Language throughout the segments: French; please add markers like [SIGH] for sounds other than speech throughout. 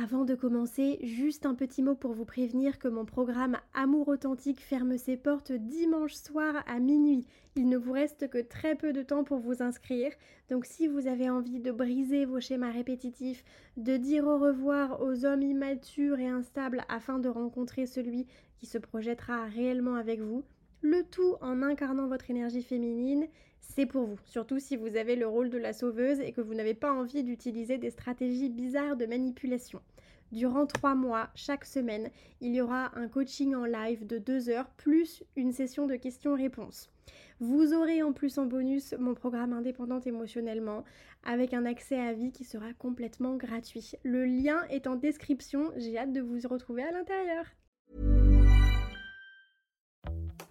Avant de commencer, juste un petit mot pour vous prévenir que mon programme Amour authentique ferme ses portes dimanche soir à minuit. Il ne vous reste que très peu de temps pour vous inscrire, donc si vous avez envie de briser vos schémas répétitifs, de dire au revoir aux hommes immatures et instables afin de rencontrer celui qui se projettera réellement avec vous, le tout en incarnant votre énergie féminine, c'est pour vous, surtout si vous avez le rôle de la sauveuse et que vous n'avez pas envie d'utiliser des stratégies bizarres de manipulation. Durant trois mois, chaque semaine, il y aura un coaching en live de deux heures plus une session de questions-réponses. Vous aurez en plus en bonus mon programme indépendant émotionnellement avec un accès à vie qui sera complètement gratuit. Le lien est en description, j'ai hâte de vous retrouver à l'intérieur.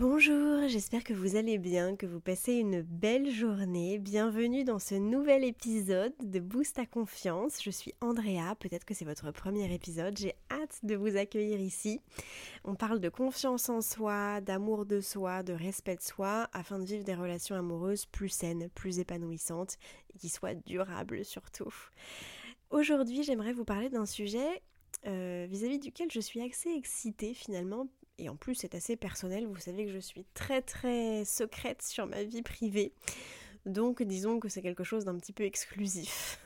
Bonjour, j'espère que vous allez bien, que vous passez une belle journée. Bienvenue dans ce nouvel épisode de Boost à confiance. Je suis Andrea, peut-être que c'est votre premier épisode. J'ai hâte de vous accueillir ici. On parle de confiance en soi, d'amour de soi, de respect de soi, afin de vivre des relations amoureuses plus saines, plus épanouissantes et qui soient durables surtout. Aujourd'hui, j'aimerais vous parler d'un sujet euh, vis-à-vis duquel je suis assez excitée finalement et en plus c'est assez personnel, vous savez que je suis très très secrète sur ma vie privée, donc disons que c'est quelque chose d'un petit peu exclusif.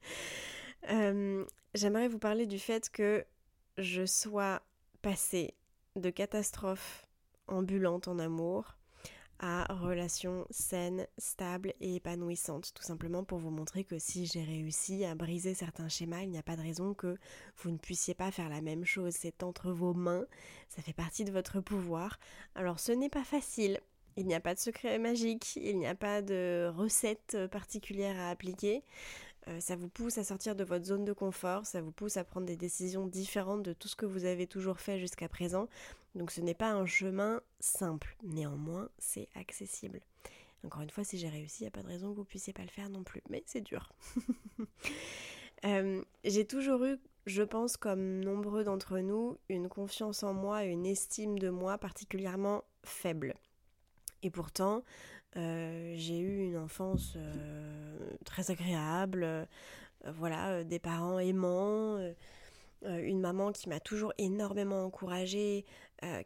[LAUGHS] euh, J'aimerais vous parler du fait que je sois passée de catastrophe ambulante en amour à relations saines, stables et épanouissantes, tout simplement pour vous montrer que si j'ai réussi à briser certains schémas, il n'y a pas de raison que vous ne puissiez pas faire la même chose. C'est entre vos mains, ça fait partie de votre pouvoir. Alors ce n'est pas facile, il n'y a pas de secret magique, il n'y a pas de recette particulière à appliquer. Euh, ça vous pousse à sortir de votre zone de confort, ça vous pousse à prendre des décisions différentes de tout ce que vous avez toujours fait jusqu'à présent. Donc ce n'est pas un chemin simple, néanmoins c'est accessible. Encore une fois, si j'ai réussi, il n'y a pas de raison que vous puissiez pas le faire non plus, mais c'est dur. [LAUGHS] Euh, j'ai toujours eu, je pense, comme nombreux d'entre nous, une confiance en moi une estime de moi particulièrement faible. Et pourtant, euh, j'ai eu une enfance euh, très agréable, euh, voilà, des parents aimants, une maman qui m'a toujours énormément encouragée,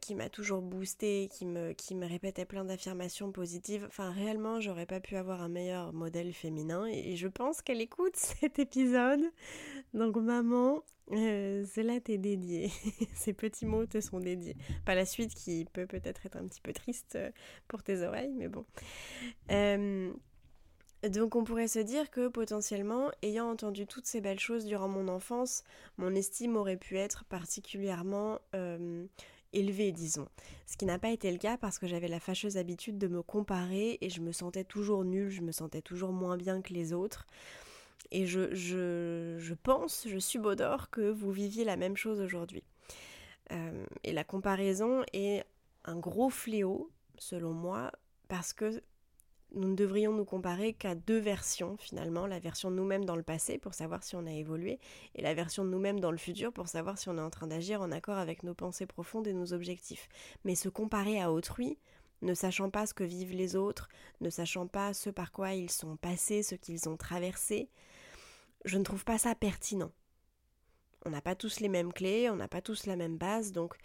qui m'a toujours boostée, qui me, qui me répétait plein d'affirmations positives. Enfin, réellement, j'aurais pas pu avoir un meilleur modèle féminin et, je pense qu'elle écoute [LAUGHS] cet épisode. Donc, maman, euh, cela t'est dédié. [LAUGHS] Ces petits mots te sont dédiés. Pas la suite qui peut peut-être être un petit peu triste euh, pour tes oreilles, mais bon. Euh, donc on pourrait se dire que potentiellement, ayant entendu toutes ces belles choses durant mon enfance, mon estime aurait pu être particulièrement élevée, disons. Ce qui n'a pas été le cas parce que j'avais la fâcheuse habitude de me comparer et je me sentais toujours nulle, je me sentais toujours moins bien que les autres. Et je, je, je pense, je subodore que vous viviez la même chose aujourd'hui. Euh, et la comparaison est un gros fléau, selon moi, parce que nous ne devrions nous comparer qu'à deux versions finalement, la version de nous-mêmes dans le passé pour savoir si on a évolué et la version de nous-mêmes dans le futur pour savoir si on est en train d'agir en accord avec nos pensées profondes et nos objectifs. Mais se comparer à autrui, ne sachant pas ce que vivent les autres, ne sachant pas ce par quoi ils sont passés, ce qu'ils ont traversé, je ne trouve pas ça pertinent. On n'a pas tous les mêmes clés, on n'a pas tous la même base, donc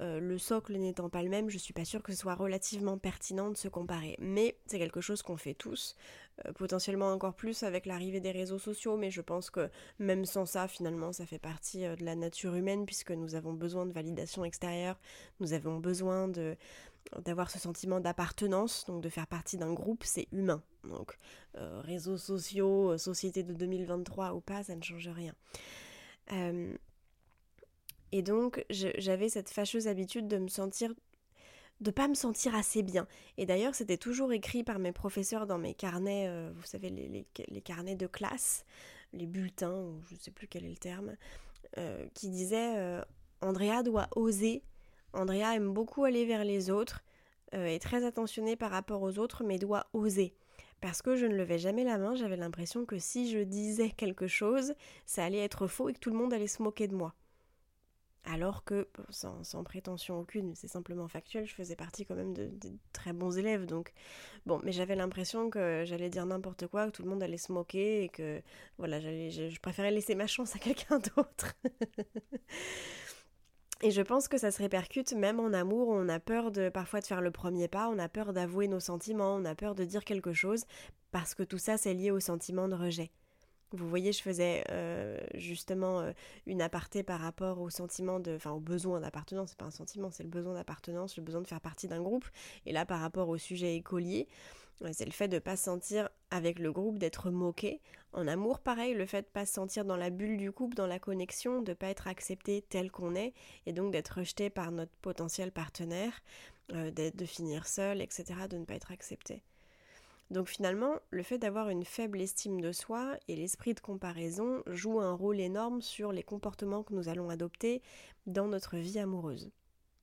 euh, le socle n'étant pas le même, je suis pas sûre que ce soit relativement pertinent de se comparer. Mais c'est quelque chose qu'on fait tous, euh, potentiellement encore plus avec l'arrivée des réseaux sociaux, mais je pense que même sans ça, finalement, ça fait partie euh, de la nature humaine puisque nous avons besoin de validation extérieure, nous avons besoin d'avoir ce sentiment d'appartenance, donc de faire partie d'un groupe, c'est humain. Donc réseaux sociaux, société de 2023 ou pas, ça ne change rien. Et donc, j'avais cette fâcheuse habitude de me sentir de pas me sentir assez bien. Et d'ailleurs, c'était toujours écrit par mes professeurs dans mes carnets, euh, vous savez, les, carnets de classe, les bulletins, ou je ne sais plus quel est le terme, euh, qui disaient euh, Andrea doit oser. Andrea aime beaucoup aller vers les autres, est très attentionnée par rapport aux autres, mais doit oser. Parce que je ne levais jamais la main, j'avais l'impression que si je disais quelque chose, ça allait être faux et que tout le monde allait se moquer de moi alors que, sans, prétention aucune, c'est simplement factuel, je faisais partie quand même de, très bons élèves, donc bon, mais j'avais l'impression que j'allais dire n'importe quoi, que tout le monde allait se moquer, et que, voilà, je, préférais laisser ma chance à quelqu'un [LAUGHS] d'autre. Et je pense que ça se répercute même en amour, on a peur parfois de faire le premier pas, on a peur d'avouer nos sentiments, on a peur de dire quelque chose, parce que tout ça c'est lié au sentiment de rejet. Vous voyez, je faisais euh, justement euh, une aparté par rapport au sentiment de, enfin au besoin d'appartenance. C'est pas un sentiment, c'est le besoin d'appartenance, le besoin de faire partie d'un groupe. Et là, par rapport au sujet écolier, euh, c'est le fait de pas se sentir avec le groupe, d'être moqué. En amour, pareil, le fait de pas se sentir dans la bulle du couple, dans la connexion, de pas être accepté tel qu'on est, et donc d'être rejeté par notre potentiel partenaire, de finir seul, etc., de ne pas être accepté. Donc finalement, le fait d'avoir une faible estime de soi et l'esprit de comparaison joue un rôle énorme sur les comportements que nous allons adopter dans notre vie amoureuse.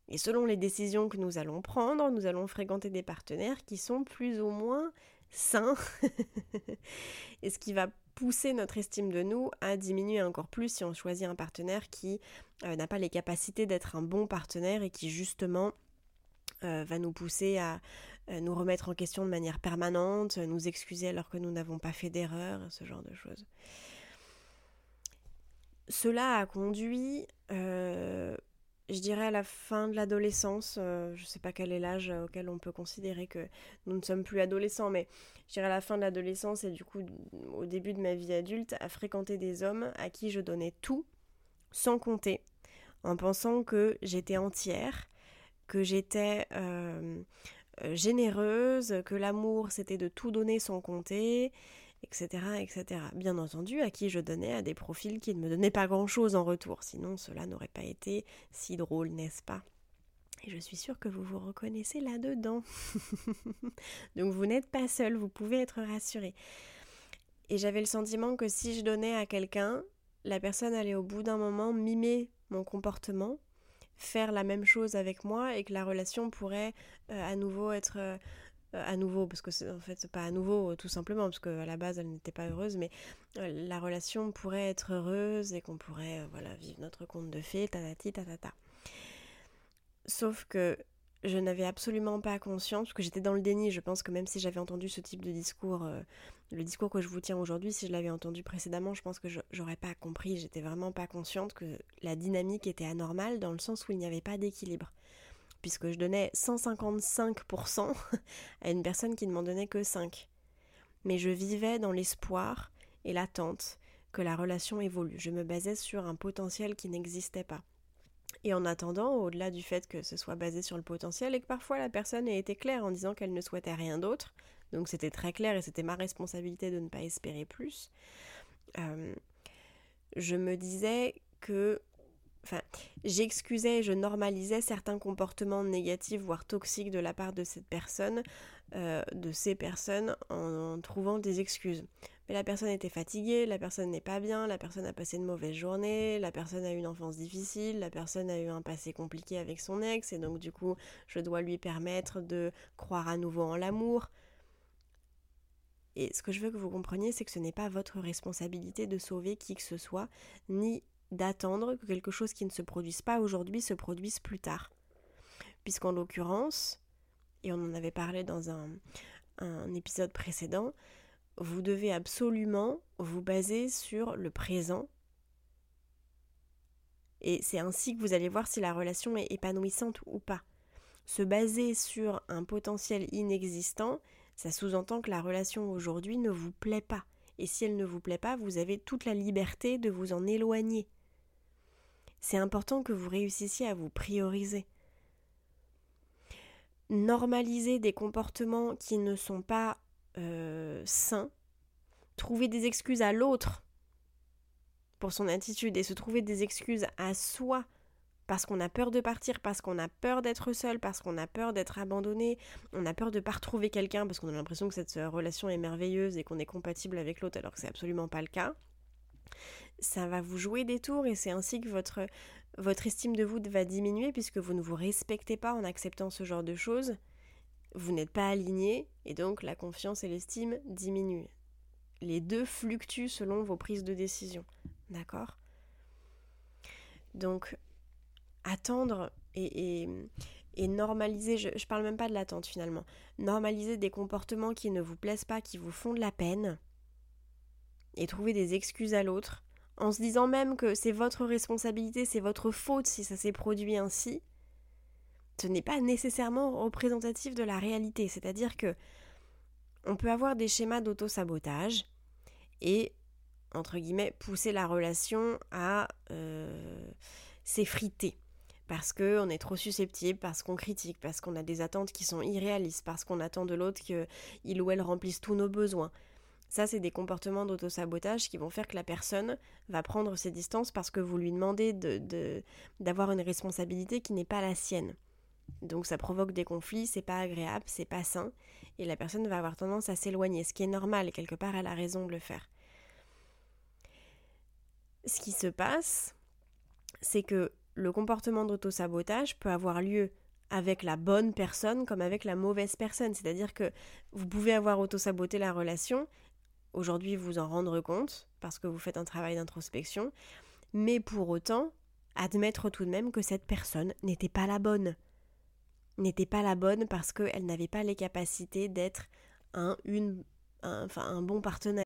Et selon les décisions que nous allons prendre, nous allons fréquenter des partenaires qui sont plus ou moins sains. [LAUGHS] et ce qui va pousser notre estime de nous à diminuer encore plus si on choisit un partenaire qui euh, n'a pas les capacités d'être un bon partenaire et qui justement euh, va nous pousser à nous remettre en question de manière permanente, nous excuser alors que nous n'avons pas fait d'erreur, ce genre de choses. Cela a conduit, euh, je dirais, à la fin de l'adolescence, euh, je ne sais pas quel est l'âge auquel on peut considérer que nous ne sommes plus adolescents, mais je dirais à la fin de l'adolescence et du coup au début de ma vie adulte, à fréquenter des hommes à qui je donnais tout, sans compter, en pensant que j'étais entière, que j'étais euh, généreuse, que l'amour c'était de tout donner sans compter, etc., etc. Bien entendu, à qui je donnais à des profils qui ne me donnaient pas grand-chose en retour, sinon cela n'aurait pas été si drôle, n'est-ce pas? Et je suis sûre que vous vous reconnaissez là-dedans. [LAUGHS] Donc vous n'êtes pas seul, vous pouvez être rassuré. Et j'avais le sentiment que si je donnais à quelqu'un, la personne allait au bout d'un moment mimer mon comportement faire la même chose avec moi et que la relation pourrait euh, à nouveau être euh, à nouveau parce que en fait c'est pas à nouveau tout simplement parce qu'à la base elle n'était pas heureuse mais euh, la relation pourrait être heureuse et qu'on pourrait voilà vivre notre conte de fées tatati tatata sauf que je n'avais absolument pas conscience, parce que j'étais dans le déni, je pense que même si j'avais entendu ce type de discours, euh, le discours que je vous tiens aujourd'hui, si je l'avais entendu précédemment, je pense que j'aurais pas compris, j'étais vraiment pas consciente que la dynamique était anormale dans le sens où il n'y avait pas d'équilibre. Puisque je donnais 155% [LAUGHS] à une personne qui ne m'en donnait que 5. Mais je vivais dans l'espoir et l'attente que la relation évolue. Je me basais sur un potentiel qui n'existait pas. Et en attendant, au-delà du fait que ce soit basé sur le potentiel et que parfois la personne ait été claire en disant qu'elle ne souhaitait rien d'autre, donc c'était très clair et c'était ma responsabilité de ne pas espérer plus, euh, je me disais que j'excusais, je normalisais certains comportements négatifs, voire toxiques de la part de cette personne, euh, de ces personnes, en, trouvant des excuses la personne était fatiguée, la personne n'est pas bien, la personne a passé une mauvaise journée, la personne a eu une enfance difficile, la personne a eu un passé compliqué avec son ex, et donc du coup, je dois lui permettre de croire à nouveau en l'amour. Et ce que je veux que vous compreniez, c'est que ce n'est pas votre responsabilité de sauver qui que ce soit, ni d'attendre que quelque chose qui ne se produise pas aujourd'hui se produise plus tard. Puisqu'en l'occurrence, et on en avait parlé dans un, un épisode précédent, vous devez absolument vous baser sur le présent. Et c'est ainsi que vous allez voir si la relation est épanouissante ou pas. Se baser sur un potentiel inexistant, ça sous-entend que la relation aujourd'hui ne vous plaît pas. Et si elle ne vous plaît pas, vous avez toute la liberté de vous en éloigner. C'est important que vous réussissiez à vous prioriser. Normaliser des comportements qui ne sont pas euh, sains, trouver des excuses à l'autre pour son attitude et se trouver des excuses à soi parce qu'on a peur de partir, parce qu'on a peur d'être seul, parce qu'on a peur d'être abandonné, on a peur de ne pas retrouver quelqu'un parce qu'on a l'impression que cette euh, relation est merveilleuse et qu'on est compatible avec l'autre alors que c'est absolument pas le cas. Ça va vous jouer des tours et c'est ainsi que votre, votre estime de vous va diminuer puisque vous ne vous respectez pas en acceptant ce genre de choses. Vous n'êtes pas aligné et donc la confiance et l'estime diminuent. Les deux fluctuent selon vos prises de décision. D'accord? Donc attendre et, normaliser, je, ne parle même pas de l'attente finalement, normaliser des comportements qui ne vous plaisent pas, qui vous font de la peine, et trouver des excuses à l'autre, en se disant même que c'est votre responsabilité, c'est votre faute si ça s'est produit ainsi, ce n'est pas nécessairement représentatif de la réalité. C'est-à-dire que on peut avoir des schémas d'auto-sabotage et, entre guillemets, pousser la relation à euh, s'effriter parce qu'on est trop susceptible, parce qu'on critique, parce qu'on a des attentes qui sont irréalistes, parce qu'on attend de l'autre qu'il ou elle remplisse tous nos besoins. Ça, c'est des comportements d'autosabotage qui vont faire que la personne va prendre ses distances parce que vous lui demandez d'avoir une responsabilité qui n'est pas la sienne. Donc ça provoque des conflits, c'est pas agréable, c'est pas sain, et la personne va avoir tendance à s'éloigner, ce qui est normal, quelque part elle a raison de le faire. Ce qui se passe, c'est que le comportement d'auto-sabotage peut avoir lieu avec la bonne personne comme avec la mauvaise personne. C'est-à-dire que vous pouvez avoir auto-saboté la relation, aujourd'hui vous en rendre compte, parce que vous faites un travail d'introspection, mais pour autant, admettre tout de même que cette personne n'était pas la bonne. N'était pas la bonne parce qu'elle n'avait pas les capacités d'être un, un bon partenaire.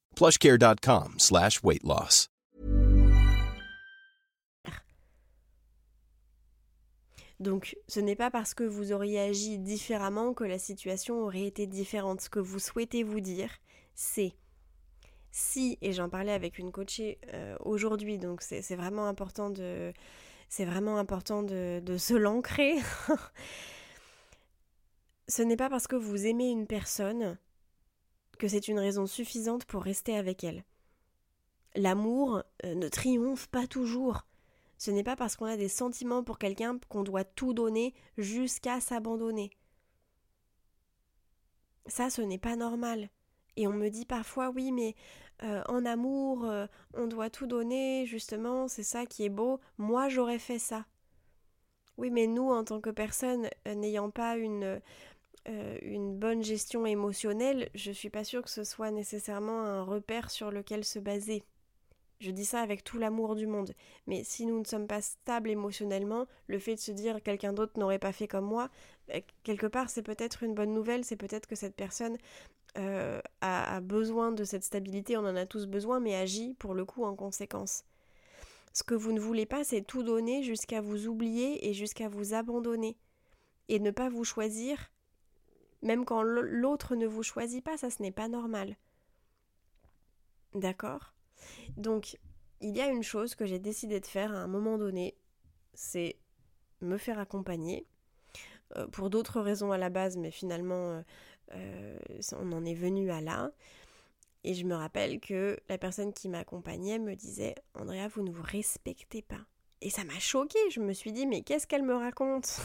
plushcare.com slash weight loss. Donc ce n'est pas parce que vous auriez agi différemment que la situation aurait été différente. Ce que vous souhaitez vous dire, c'est si, et j'en parlais avec une coachée euh, aujourd'hui, donc c'est vraiment important de, c'est vraiment important de, de se l'ancrer. [LAUGHS] Ce n'est pas parce que vous aimez une personne que c'est une raison suffisante pour rester avec elle. L'amour euh, ne triomphe pas toujours. Ce n'est pas parce qu'on a des sentiments pour quelqu'un qu'on doit tout donner jusqu'à s'abandonner. Ça, ce n'est pas normal. Et on me dit parfois, oui, mais euh, en amour, euh, on doit tout donner, justement, c'est ça qui est beau. Moi, j'aurais fait ça. Oui, mais nous, en tant que personne n'ayant pas une, euh, une bonne gestion émotionnelle, je suis pas sûre que ce soit nécessairement un repère sur lequel se baser. Je dis ça avec tout l'amour du monde. Mais si nous ne sommes pas stables émotionnellement, le fait de se dire quelqu'un d'autre n'aurait pas fait comme moi, euh, quelque part c'est peut-être une bonne nouvelle, c'est peut-être que cette personne a, a, besoin de cette stabilité, on en a tous besoin, mais agit pour le coup en conséquence. Ce que vous ne voulez pas, c'est tout donner jusqu'à vous oublier et jusqu'à vous abandonner. Et ne pas vous choisir, même quand l'autre ne vous choisit pas, ça ce n'est pas normal. D'accord? Donc, il y a une chose que j'ai décidé de faire à un moment donné, c'est me faire accompagner. Euh, pour d'autres raisons à la base, mais finalement, euh, euh, on en est venu à là. Et je me rappelle que la personne qui m'accompagnait me disait Andrea, vous ne vous respectez pas. Et ça m'a choquée. Je me suis dit Mais qu'est-ce qu'elle me raconte?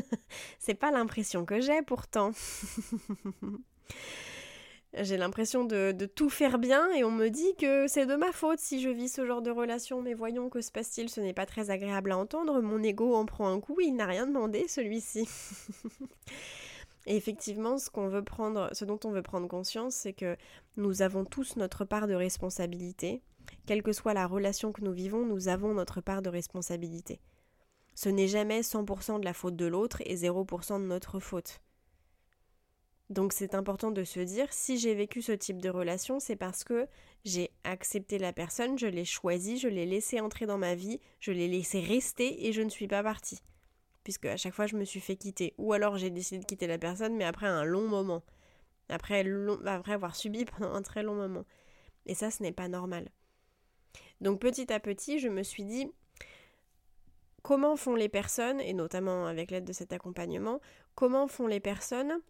[LAUGHS] C'est pas l'impression que j'ai pourtant. [LAUGHS] j'ai l'impression de, tout faire bien et on me dit que c'est de ma faute si je vis ce genre de relation. Mais voyons que se passe-t-il Ce n'est pas très agréable à entendre. Mon ego en prend un coup. Il n'a rien demandé, celui-ci. [LAUGHS] Et effectivement, ce dont on veut prendre conscience, c'est que nous avons tous notre part de responsabilité. Quelle que soit la relation que nous vivons, nous avons notre part de responsabilité. Ce n'est jamais 100% de la faute de l'autre et 0% de notre faute. Donc c'est important de se dire, si j'ai vécu ce type de relation, c'est parce que j'ai accepté la personne, je l'ai choisie, je l'ai laissé entrer dans ma vie, je l'ai laissé rester et je ne suis pas partie puisque à chaque fois je me suis fait quitter. Ou alors j'ai décidé de quitter la personne, mais après un long moment. Après, après avoir subi [LAUGHS] pendant un très long moment. Et ça, ce n'est pas normal. Donc petit à petit, je me suis dit, comment font les personnes, et notamment avec l'aide de cet accompagnement, comment font les personnes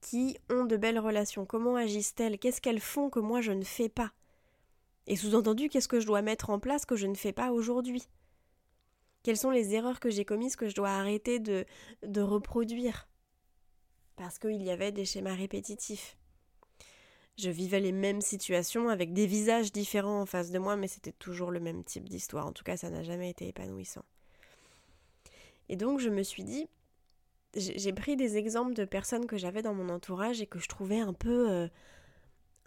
qui ont de belles relations? Comment agissent-elles? Qu'est-ce qu'elles font que moi je ne fais pas? Et sous-entendu, qu'est-ce que je dois mettre en place que je ne fais pas aujourd'hui? Quelles sont les erreurs que j'ai commises que je dois arrêter de, de reproduire? Parce qu'il y avait des schémas répétitifs. Je vivais les mêmes situations avec des visages différents en face de moi, mais c'était toujours le même type d'histoire. En tout cas, ça n'a jamais été épanouissant. Et donc, je me suis dit, j'ai pris des exemples de personnes que j'avais dans mon entourage et que je trouvais un peu euh,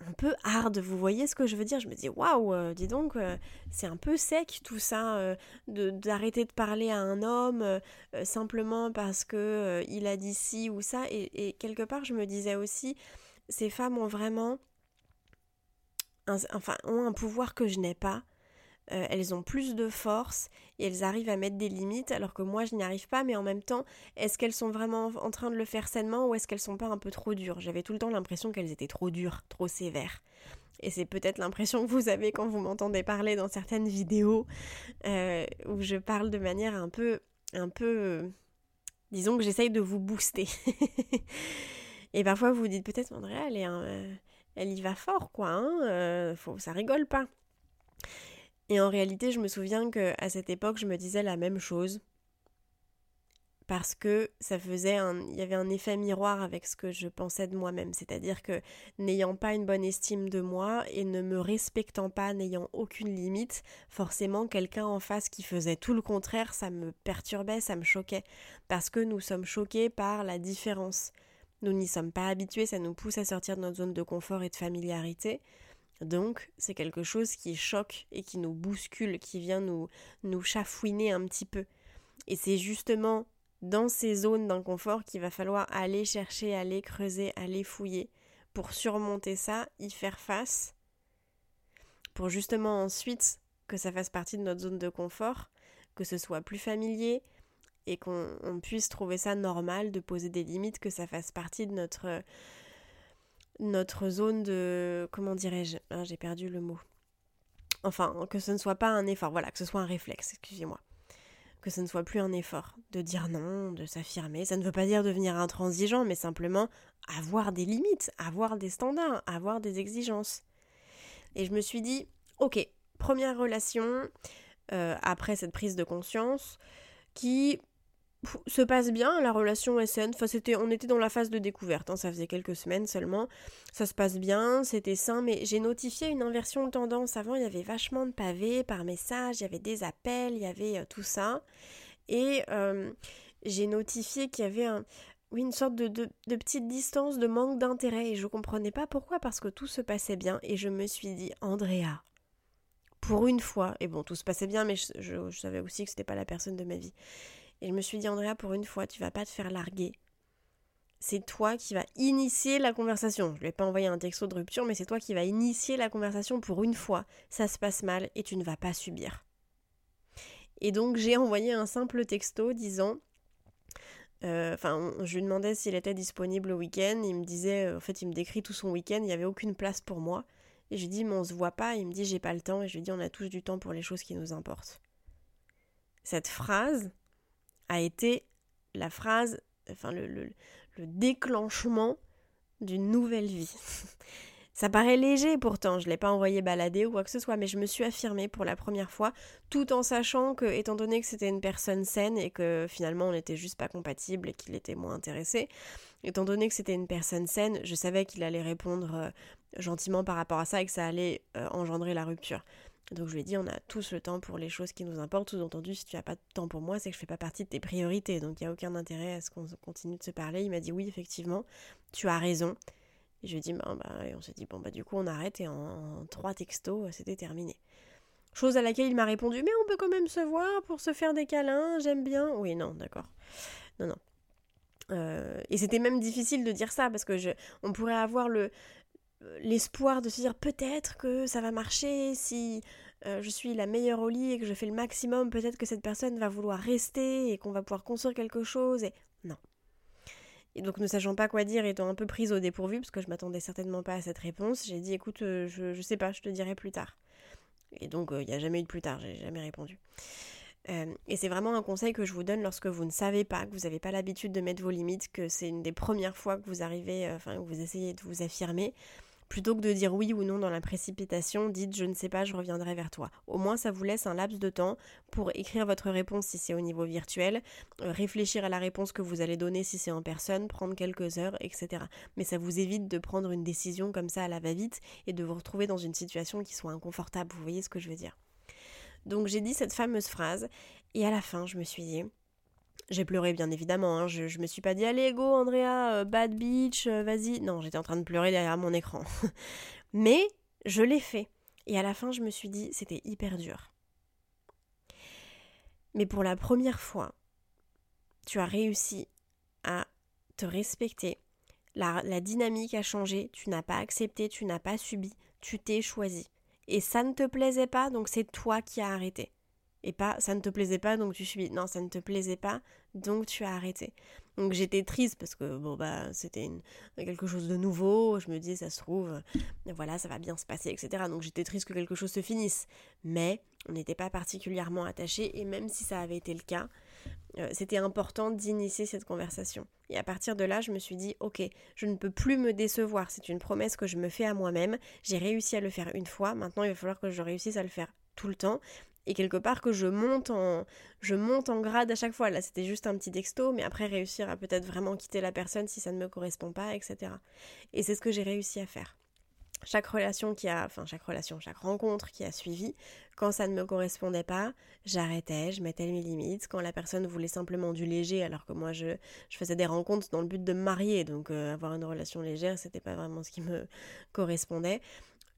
un peu hard, vous voyez ce que je veux dire? Je me dis waouh, euh, dis donc, euh, c'est un peu sec tout ça, d'arrêter de, parler à un homme simplement parce que il a dit ci ou ça. Et, quelque part, je me disais aussi, ces femmes ont vraiment, enfin, ont un pouvoir que je n'ai pas. Euh, elles ont plus de force et elles arrivent à mettre des limites alors que moi je n'y arrive pas mais en même temps est-ce qu'elles sont vraiment en train de le faire sainement ou est-ce qu'elles sont pas un peu trop dures? J'avais tout le temps l'impression qu'elles étaient trop dures, trop sévères. Et c'est peut-être l'impression que vous avez quand vous m'entendez parler dans certaines vidéos euh, où je parle de manière un peu, un peu, disons que j'essaye de vous booster. [LAUGHS] et parfois vous vous dites peut-être Andrea, elle, est euh, elle y va fort quoi, hein faut, ça rigole pas. Et en réalité, je me souviens que à cette époque, je me disais la même chose parce que ça faisait un, il y avait un effet miroir avec ce que je pensais de moi-même, c'est-à-dire que n'ayant pas une bonne estime de moi et ne me respectant pas, n'ayant aucune limite, forcément quelqu'un en face qui faisait tout le contraire, ça me perturbait, ça me choquait, parce que nous sommes choqués par la différence. Nous n'y sommes pas habitués, ça nous pousse à sortir de notre zone de confort et de familiarité. Donc, c'est quelque chose qui choque et qui nous bouscule, qui vient nous, nous chafouiner un petit peu. Et c'est justement dans ces zones d'inconfort qu'il va falloir aller chercher, aller creuser, aller fouiller pour surmonter ça, y faire face, pour justement ensuite que ça fasse partie de notre zone de confort, que ce soit plus familier et qu'on puisse trouver ça normal de poser des limites, que ça fasse partie de notre zone de... comment dirais-je ah, J'ai perdu le mot. Enfin, que ce ne soit pas un effort, voilà, que ce soit un réflexe, excusez-moi. Que ce ne soit plus un effort de dire non, de s'affirmer. Ça ne veut pas dire devenir intransigeant, mais simplement avoir des limites, avoir des standards, avoir des exigences. Et je me suis dit, ok, première relation, euh, après cette prise de conscience, qui se passe bien, la relation SN. Enfin, c'était, on était dans la phase de découverte, hein, ça faisait quelques semaines seulement. Ça se passe bien, c'était sain, mais j'ai notifié une inversion de tendance. Avant, il y avait vachement de pavés par message, il y avait des appels, il y avait euh, tout ça. Et euh, j'ai notifié qu'il y avait une sorte de, petite distance, de manque d'intérêt. Et je comprenais pas pourquoi, parce que tout se passait bien. Et je me suis dit, Andrea, pour une fois, et bon, tout se passait bien, mais je, je savais aussi que c'était pas la personne de ma vie. Et je me suis dit, Andrea, pour une fois, tu vas pas te faire larguer. c'est toi qui vas initier la conversation. Je ne lui ai pas envoyé un texto de rupture, mais c'est toi qui vas initier la conversation pour une fois. Ça se passe mal et tu ne vas pas subir. Et donc j'ai envoyé un simple texto disant euh, Enfin, je lui demandais s'il était disponible le week-end. Il me disait, euh, en fait, il me décrit tout son week-end. Il n'y avait aucune place pour moi. Et je lui dis, mais on se voit pas. Il me dit, j'ai pas le temps. Et je lui dis, on a tous du temps pour les choses qui nous importent. Cette phrase a été la phrase, enfin, le, le, le déclenchement d'une nouvelle vie. [LAUGHS] Ça paraît léger pourtant, je ne l'ai pas envoyé balader ou quoi que ce soit, mais je me suis affirmée pour la première fois, tout en sachant que, étant donné que c'était une personne saine et que finalement on n'était juste pas compatible et qu'il était moins intéressé, étant donné que c'était une personne saine, je savais qu'il allait répondre euh, gentiment par rapport à ça et que ça allait euh, engendrer la rupture. Donc je lui ai dit, on a tous le temps pour les choses qui nous importent. Sous-entendu, si tu n'as pas de temps pour moi, c'est que je fais pas partie de tes priorités. Donc il n'y a aucun intérêt à ce qu'on continue de se parler. Il m'a dit, oui, effectivement, tu as raison. Et je lui ai dit, bah, bah, et on s'est dit, bon, bah, du coup, on arrête et en, trois textos, c'était terminé. Chose à laquelle il m'a répondu, mais on peut quand même se voir pour se faire des câlins, j'aime bien. Oui, non, d'accord. Non, non. Euh, et c'était même difficile de dire ça parce que on pourrait avoir le l'espoir de se dire peut-être que ça va marcher si euh, je suis la meilleure au lit et que je fais le maximum, peut-être que cette personne va vouloir rester et qu'on va pouvoir construire quelque chose. Et non, et donc, ne sachant pas quoi dire, étant un peu prise au dépourvu, parce que je m'attendais certainement pas à cette réponse, j'ai dit écoute, euh, je, je sais pas, je te dirai plus tard. Et donc, euh, il n'y a jamais eu de plus tard, j'ai jamais répondu. Euh, et c'est vraiment un conseil que je vous donne lorsque vous ne savez pas, que vous n'avez pas l'habitude de mettre vos limites, que c'est une des premières fois que vous arrivez, enfin, que vous essayez de vous affirmer. Plutôt que de dire oui ou non dans la précipitation, dites je ne sais pas, je reviendrai vers toi. Au moins ça vous laisse un laps de temps pour écrire votre réponse si c'est au niveau virtuel, euh, réfléchir à la réponse que vous allez donner si c'est en personne, prendre quelques heures, etc. Mais ça vous évite de prendre une décision comme ça à la va-vite et de vous retrouver dans une situation qui soit inconfortable. Vous voyez ce que je veux dire Donc j'ai dit cette fameuse phrase et à la fin je me suis dit j'ai pleuré bien évidemment, hein. je, je me suis pas dit allez go Andrea, euh, bad beach, euh, vas-y. Non, j'étais en train de pleurer derrière mon écran. [LAUGHS] Mais je l'ai fait. Et à la fin, je me suis dit c'était hyper dur. Mais pour la première fois, tu as réussi à te respecter. La, la dynamique a changé, tu n'as pas accepté, tu n'as pas subi, tu t'es choisi. Et ça ne te plaisait pas, donc c'est toi qui as arrêté. Et pas ça ne te plaisait pas donc tu suis. Non, ça ne te plaisait pas donc tu as arrêté. Donc j'étais triste parce que bon bah c'était quelque chose de nouveau. Je me disais ça se trouve, voilà ça va bien se passer etc. Donc j'étais triste que quelque chose se finisse. Mais on n'était pas particulièrement attachés et même si ça avait été le cas, euh, c'était important d'initier cette conversation. Et à partir de là, je me suis dit, ok, je ne peux plus me décevoir. C'est une promesse que je me fais à moi-même. J'ai réussi à le faire une fois. Maintenant, il va falloir que je réussisse à le faire tout le temps et quelque part que je monte en grade à chaque fois. Là, c'était juste un petit texto, mais après réussir à peut-être vraiment quitter la personne si ça ne me correspond pas, etc. Et c'est ce que j'ai réussi à faire. Chaque relation qui a, enfin chaque relation, chaque rencontre qui a suivi, quand ça ne me correspondait pas, j'arrêtais, je mettais mes limites. Quand la personne voulait simplement du léger, alors que moi je, je faisais des rencontres dans le but de me marier, donc euh, avoir une relation légère, c'était pas vraiment ce qui me correspondait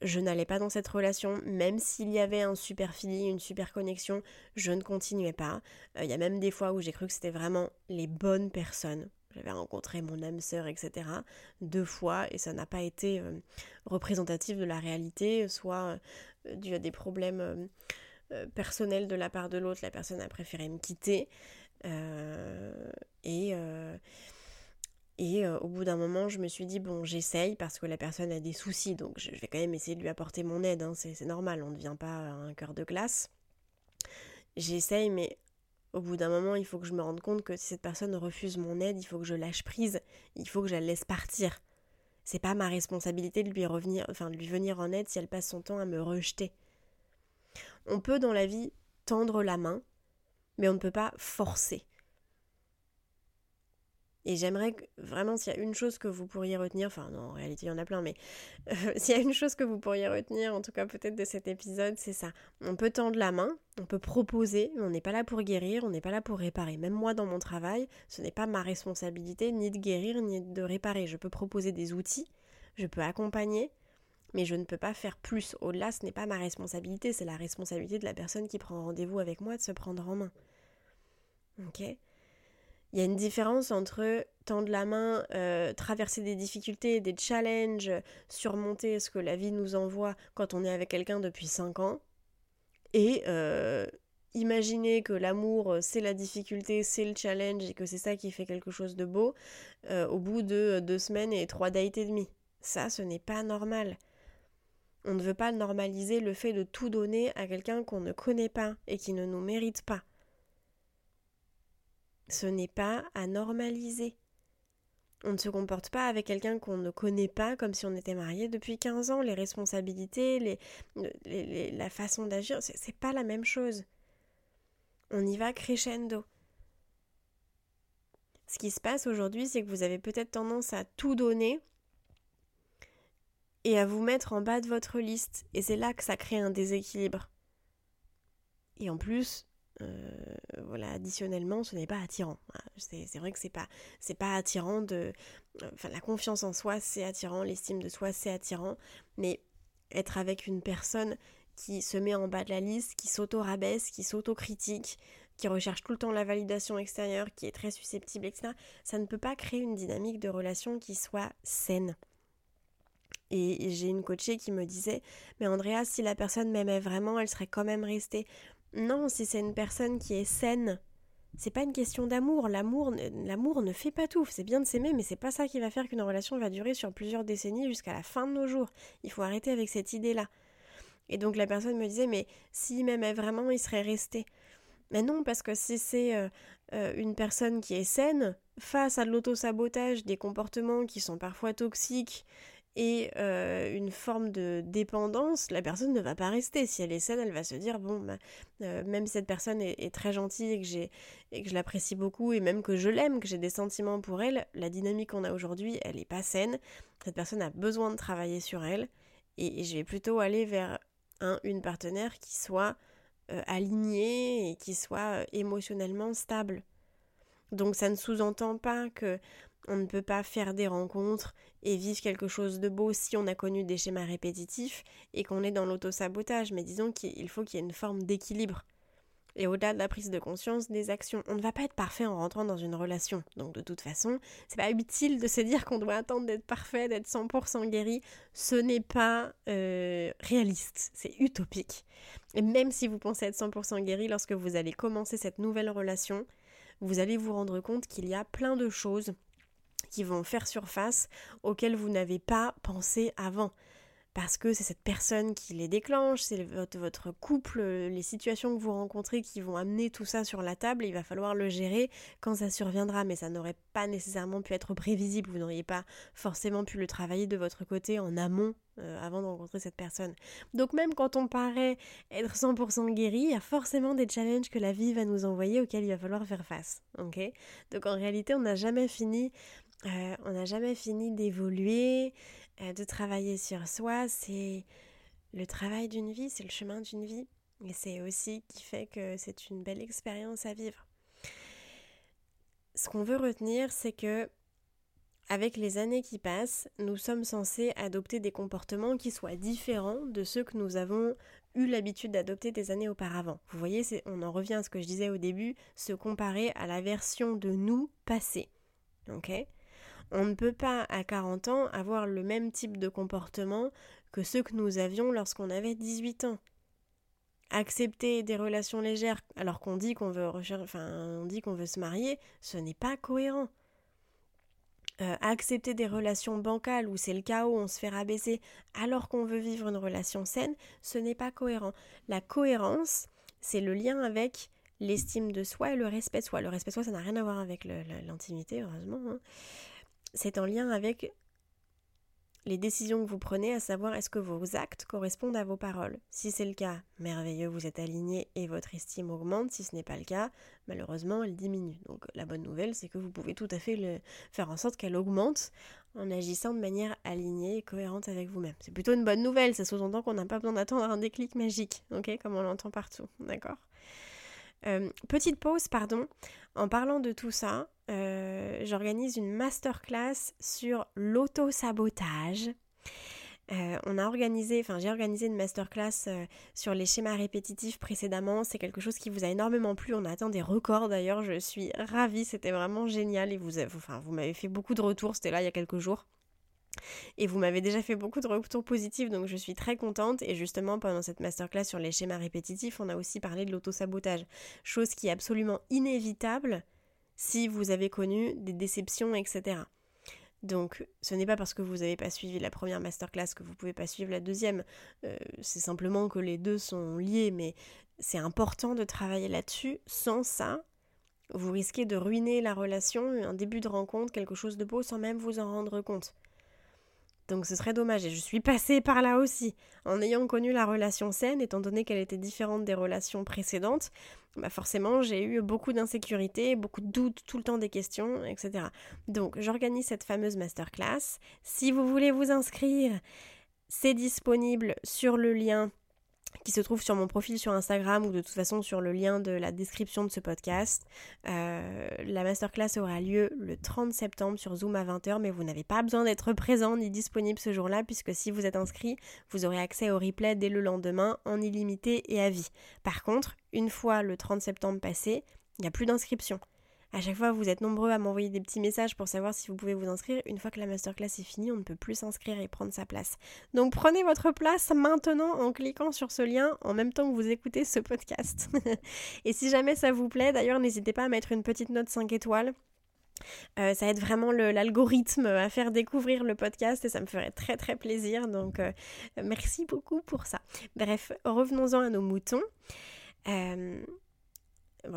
je n'allais pas dans cette relation, même s'il y avait un super feeling, une super connexion, je ne continuais pas. Euh, il y a même des fois où j'ai cru que c'était vraiment les bonnes personnes. J'avais rencontré mon âme sœur, etc. deux fois et ça n'a pas été euh, représentatif de la réalité, soit euh, dû à des problèmes personnels de la part de l'autre, la personne a préféré me quitter. et et euh, au bout d'un moment, je me suis dit, bon, j'essaye parce que la personne a des soucis, donc je vais quand même essayer de lui apporter mon aide, hein, c'est normal, on ne devient pas un cœur de glace. J'essaye, mais au bout d'un moment, il faut que je me rende compte que si cette personne refuse mon aide, il faut que je lâche prise, il faut que je la laisse partir. C'est pas ma responsabilité de lui revenir, enfin de lui venir en aide si elle passe son temps à me rejeter. On peut dans la vie tendre la main, mais on ne peut pas forcer. Et j'aimerais vraiment, s'il y a une chose que vous pourriez retenir, enfin non, en réalité il y en a plein, mais euh, [LAUGHS] s'il y a une chose que vous pourriez retenir, en tout cas peut-être de cet épisode, c'est ça. On peut tendre la main, on peut proposer, mais on n'est pas là pour guérir, on n'est pas là pour réparer. Même moi dans mon travail, ce n'est pas ma responsabilité ni de guérir ni de réparer. Je peux proposer des outils, je peux accompagner, mais je ne peux pas faire plus. Au-delà, ce n'est pas ma responsabilité, c'est la responsabilité de la personne qui prend rendez-vous avec moi de se prendre en main. Ok? Il y a une différence entre tendre la main, euh, traverser des difficultés, des challenges, surmonter ce que la vie nous envoie quand on est avec quelqu'un depuis 5 ans, et euh, imaginer que l'amour, c'est la difficulté, c'est le challenge, et que c'est ça qui fait quelque chose de beau, euh, au bout de deux semaines et trois dates et demi. Ça, ce n'est pas normal. On ne veut pas normaliser le fait de tout donner à quelqu'un qu'on ne connaît pas et qui ne nous mérite pas. Ce n'est pas à normaliser. On ne se comporte pas avec quelqu'un qu'on ne connaît pas comme si on était marié depuis 15 ans. Les responsabilités, la façon d'agir, c'est pas la même chose. On y va crescendo. Ce qui se passe aujourd'hui, c'est que vous avez peut-être tendance à tout donner et à vous mettre en bas de votre liste. Et c'est là que ça crée un déséquilibre. Et en plus, voilà, additionnellement, ce n'est pas attirant. C'est vrai que c'est pas, c'est pas attirant de, enfin, la confiance en soi, c'est attirant, l'estime de soi, c'est attirant, mais être avec une personne qui se met en bas de la liste, qui s'auto-rabaisse, qui s'auto-critique, qui recherche tout le temps la validation extérieure, qui est très susceptible, etc., ça ne peut pas créer une dynamique de relation qui soit saine. Et j'ai une coachée qui me disait Mais Andrea, si la personne m'aimait vraiment, elle serait quand même restée. Non, si c'est une personne qui est saine, c'est pas une question d'amour. L'amour, l'amour ne fait pas tout. C'est bien de s'aimer, mais c'est pas ça qui va faire qu'une relation va durer sur plusieurs décennies jusqu'à la fin de nos jours. Il faut arrêter avec cette idée-là. Et donc la personne me disait, mais s'il m'aimait vraiment, il serait resté. Mais non, parce que si c'est euh, euh, une personne qui est saine, face à de l'auto-sabotage, des comportements qui sont parfois toxiques et euh, une forme de dépendance, la personne ne va pas rester. Si elle est saine, elle va se dire bon, bah, euh, même si cette personne est, très gentille et que j'ai et que je l'apprécie beaucoup et même que je l'aime, que j'ai des sentiments pour elle, la dynamique qu'on a aujourd'hui, elle n'est pas saine. Cette personne a besoin de travailler sur elle et, je vais plutôt aller vers un, une partenaire qui soit euh, alignée et qui soit émotionnellement stable. Donc ça ne sous-entend pas que on ne peut pas faire des rencontres et vivre quelque chose de beau si on a connu des schémas répétitifs et qu'on est dans l'auto-sabotage. Mais disons qu'il faut qu'il y ait une forme d'équilibre. Et au-delà de la prise de conscience, des actions. On ne va pas être parfait en rentrant dans une relation. Donc de toute façon, c'est pas utile de se dire qu'on doit attendre d'être parfait, d'être 100% guéri. Ce n'est pas euh, réaliste, c'est utopique. Et même si vous pensez être 100% guéri lorsque vous allez commencer cette nouvelle relation, vous allez vous rendre compte qu'il y a plein de choses qui vont faire surface auxquelles vous n'avez pas pensé avant. Parce que c'est cette personne qui les déclenche, c'est votre, votre, couple, les situations que vous rencontrez qui vont amener tout ça sur la table. il va falloir le gérer quand ça surviendra. Mais ça n'aurait pas nécessairement pu être prévisible. Vous n'auriez pas forcément pu le travailler de votre côté en amont euh, avant de rencontrer cette personne. Donc même quand on paraît être 100% guéri, il y a forcément des challenges que la vie va nous envoyer auxquels il va falloir faire face. Ok? Donc en réalité, on n'a jamais fini euh, on n'a jamais fini d'évoluer, euh, de travailler sur soi. C'est le travail d'une vie, c'est le chemin d'une vie. Et c'est aussi qui fait que c'est une belle expérience à vivre. Ce qu'on veut retenir, c'est que avec les années qui passent, nous sommes censés adopter des comportements qui soient différents de ceux que nous avons eu l'habitude d'adopter des années auparavant. Vous voyez, on en revient à ce que je disais au début, se comparer à la version de nous passée. Ok? On ne peut pas à 40 ans avoir le même type de comportement que ceux que nous avions lorsqu'on avait 18 ans. Accepter des relations légères alors qu'on dit qu'on veut se marier, ce n'est pas cohérent. Euh, accepter des relations bancales où c'est le chaos, on se fait rabaisser alors qu'on veut vivre une relation saine, ce n'est pas cohérent. La cohérence, c'est le lien avec l'estime de soi et le respect de soi. Le respect de soi, ça n'a rien à voir avec l'intimité, heureusement. Hein c'est en lien avec les décisions que vous prenez, à savoir est-ce que vos actes correspondent à vos paroles. Si c'est le cas, merveilleux, vous êtes aligné et votre estime augmente. Si ce n'est pas le cas, malheureusement, elle diminue. Donc la bonne nouvelle, c'est que vous pouvez tout à fait faire en sorte qu'elle augmente en agissant de manière alignée et cohérente avec vous-même. C'est plutôt une bonne nouvelle, ça sous-entend qu'on n'a pas besoin d'attendre un déclic magique, ok, comme on l'entend partout, d'accord? Euh, petite pause, pardon. En parlant de tout ça, euh, j'organise une masterclass sur l'auto-sabotage. Euh, on a organisé, enfin j'ai organisé une masterclass euh, sur les schémas répétitifs précédemment. C'est quelque chose qui vous a énormément plu. On a atteint des records d'ailleurs. Je suis ravie. C'était vraiment génial et vous, enfin, vous m'avez fait beaucoup de retours. C'était là il y a quelques jours. Et vous m'avez déjà fait beaucoup de retours positifs, donc je suis très contente. Et justement, pendant cette masterclass sur les schémas répétitifs, on a aussi parlé de l'autosabotage, chose qui est absolument inévitable si vous avez connu des déceptions, etc. Donc, ce n'est pas parce que vous n'avez pas suivi la première masterclass que vous ne pouvez pas suivre la deuxième. Euh, c'est simplement que les deux sont liés, mais c'est important de travailler là-dessus. Sans ça, vous risquez de ruiner la relation, un début de rencontre, quelque chose de beau, sans même vous en rendre compte. Donc ce serait dommage. Et je suis passée par là aussi. En ayant connu la relation saine, étant donné qu'elle était différente des relations précédentes, bah forcément j'ai eu beaucoup d'insécurité, beaucoup de doutes, tout le temps des questions, etc. Donc j'organise cette fameuse masterclass. Si vous voulez vous inscrire, c'est disponible sur le lien qui se trouve sur mon profil sur Instagram ou de toute façon sur le lien de la description de ce podcast. Euh, la masterclass aura lieu le 30 septembre sur Zoom à 20h, mais vous n'avez pas besoin d'être présent ni disponible ce jour-là, puisque si vous êtes inscrit, vous aurez accès au replay dès le lendemain en illimité et à vie. Par contre, une fois le 30 septembre passé, il n'y a plus d'inscription. À chaque fois, vous êtes nombreux à m'envoyer des petits messages pour savoir si vous pouvez vous inscrire. Une fois que la masterclass est finie, on ne peut plus s'inscrire et prendre sa place. Donc prenez votre place maintenant en cliquant sur ce lien en même temps que vous écoutez ce podcast. [LAUGHS] et si jamais ça vous plaît, d'ailleurs, n'hésitez pas à mettre une petite note 5 étoiles. Euh, ça aide vraiment l'algorithme à faire découvrir le podcast et ça me ferait très très plaisir. Donc euh, merci beaucoup pour ça. Bref, revenons-en à nos moutons. Euh,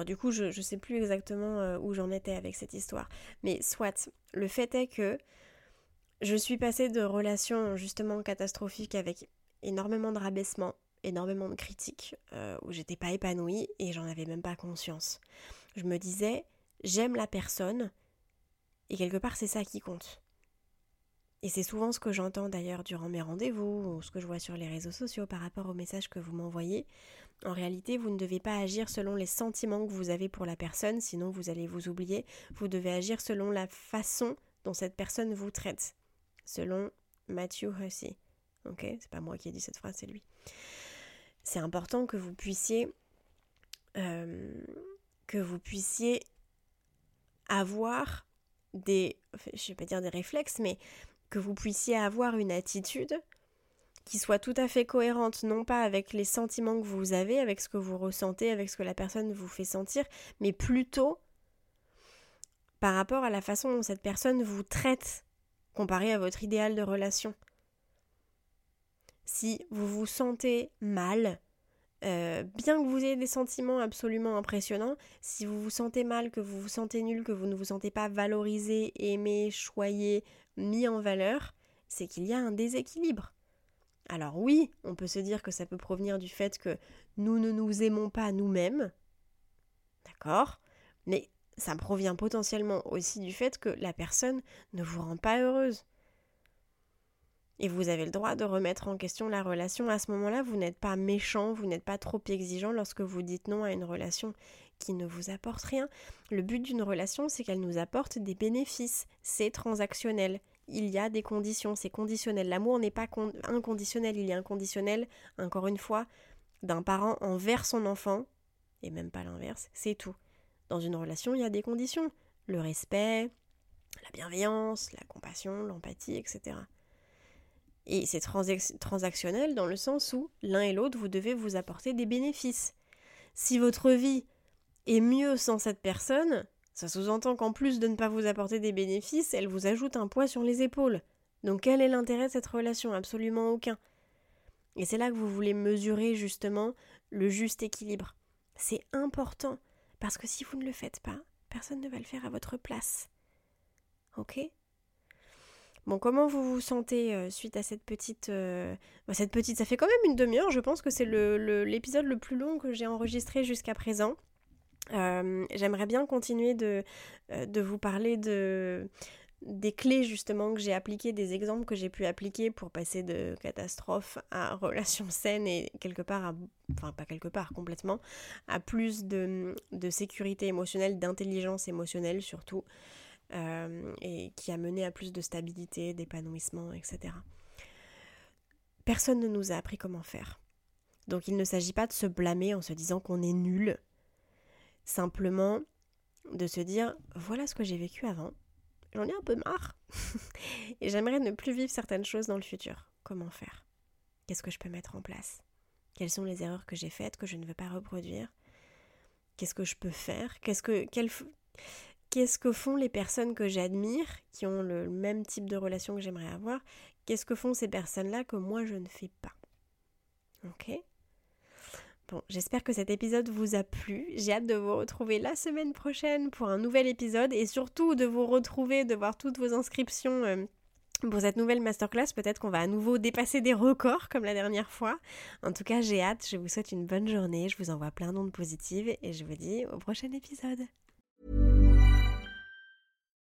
Du coup, je ne sais plus exactement euh, où j'en étais avec cette histoire. Mais soit, le fait est que je suis passée de relations justement catastrophiques avec énormément de rabaissement, énormément de critiques, euh, où j'étais pas épanouie et j'en avais même pas conscience. Je me disais, j'aime la personne et quelque part c'est ça qui compte. Et c'est souvent ce que j'entends d'ailleurs durant mes rendez-vous ou ce que je vois sur les réseaux sociaux par rapport aux messages que vous m'envoyez. En réalité, vous ne devez pas agir selon les sentiments que vous avez pour la personne, sinon vous allez vous oublier. Vous devez agir selon la façon dont cette personne vous traite. Selon Matthew Hussey. Ok C'est pas moi qui ai dit cette phrase, c'est lui. C'est important que vous puissiez. Euh, que vous puissiez avoir des. je vais pas dire des réflexes, mais que vous puissiez avoir une attitude qui soit tout à fait cohérente, non pas avec les sentiments que vous avez, avec ce que vous ressentez, avec ce que la personne vous fait sentir, mais plutôt par rapport à la façon dont cette personne vous traite comparé à votre idéal de relation. Si vous vous sentez mal, euh, bien que vous ayez des sentiments absolument impressionnants, si vous vous sentez mal, que vous vous sentez nul, que vous ne vous sentez pas valorisé, aimé, choyé, mis en valeur, c'est qu'il y a un déséquilibre. Alors oui, on peut se dire que ça peut provenir du fait que nous ne nous aimons pas nous-mêmes, d'accord Mais ça provient potentiellement aussi du fait que la personne ne vous rend pas heureuse. Et vous avez le droit de remettre en question la relation. À ce moment-là, vous n'êtes pas méchant, vous n'êtes pas trop exigeant lorsque vous dites non à une relation qui ne vous apporte rien. Le but d'une relation, c'est qu'elle nous apporte des bénéfices. C'est transactionnel il y a des conditions, c'est conditionnel. L'amour n'est pas inconditionnel, il y a un conditionnel, encore une fois, d'un parent envers son enfant, et même pas l'inverse, c'est tout. Dans une relation, il y a des conditions. Le respect, la bienveillance, la compassion, l'empathie, etc. Et c'est transactionnel dans le sens où l'un et l'autre, vous devez vous apporter des bénéfices. Si votre vie est mieux sans cette personne, ça sous-entend qu'en plus de ne pas vous apporter des bénéfices, elle vous ajoute un poids sur les épaules. Donc quel est l'intérêt de cette relation? Absolument aucun. Et c'est là que vous voulez mesurer justement le juste équilibre. C'est important, parce que si vous ne le faites pas, personne ne va le faire à votre place. Ok? Bon, comment vous vous sentez euh, suite à cette petite... Euh, bah, cette petite, ça fait quand même une demi-heure, je pense que c'est l'épisode le, le plus long que j'ai enregistré jusqu'à présent. Euh, j'aimerais bien continuer de, euh, de vous parler de, des clés justement que j'ai appliquées, des exemples que j'ai pu appliquer pour passer de catastrophe à [LAUGHS] relation saine et quelque part, à, enfin pas quelque part, complètement, à plus de, de sécurité émotionnelle, d'intelligence émotionnelle surtout, euh, et qui a mené à plus de stabilité, d'épanouissement, etc. personne ne nous a appris comment faire. Donc il ne s'agit pas de se blâmer en se disant qu'on est nul. Simplement de se dire voilà ce que j'ai vécu avant. J'en ai un peu marre. [LAUGHS] Et j'aimerais ne plus vivre certaines choses dans le futur. Comment faire? Qu'est-ce que je peux mettre en place? Quelles sont les erreurs que j'ai faites que je ne veux pas reproduire? Qu'est-ce que je peux faire? Qu'est-ce que qu'est-ce que font les personnes que j'admire qui ont le même type de relation que j'aimerais avoir? Qu'est-ce que font ces personnes-là que moi je ne fais pas? Ok? Bon, j'espère que cet épisode vous a plu. J'ai hâte de vous retrouver la semaine prochaine pour un nouvel épisode et surtout de vous retrouver, de voir toutes vos inscriptions euh, pour cette nouvelle masterclass. Peut-être qu'on va à nouveau dépasser des records comme la dernière fois. En tout cas, j'ai hâte. Je vous souhaite une bonne journée. Je vous envoie plein d'ondes positives et je vous dis au prochain épisode.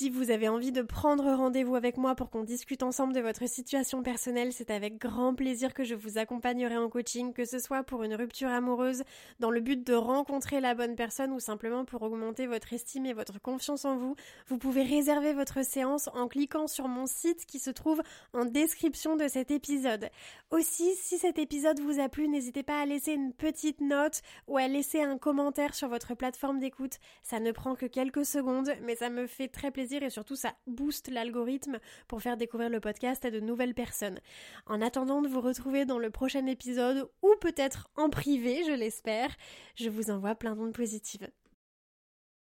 Si vous avez envie de prendre rendez-vous avec moi pour qu'on discute ensemble de votre situation personnelle, c'est avec grand plaisir que je vous accompagnerai en coaching, que ce soit pour une rupture amoureuse, dans le but de rencontrer la bonne personne ou simplement pour augmenter votre estime et votre confiance en vous. Vous pouvez réserver votre séance en cliquant sur mon site qui se trouve en description de cet épisode. Aussi, si cet épisode vous a plu, n'hésitez pas à laisser une petite note ou à laisser un commentaire sur votre plateforme d'écoute. Ça ne prend que quelques secondes, mais ça me fait très et surtout ça booste l'algorithme pour faire découvrir le podcast à de nouvelles personnes. En attendant de vous retrouver dans le prochain épisode ou peut-être en privé, je l'espère, je vous envoie plein d'ondes positives.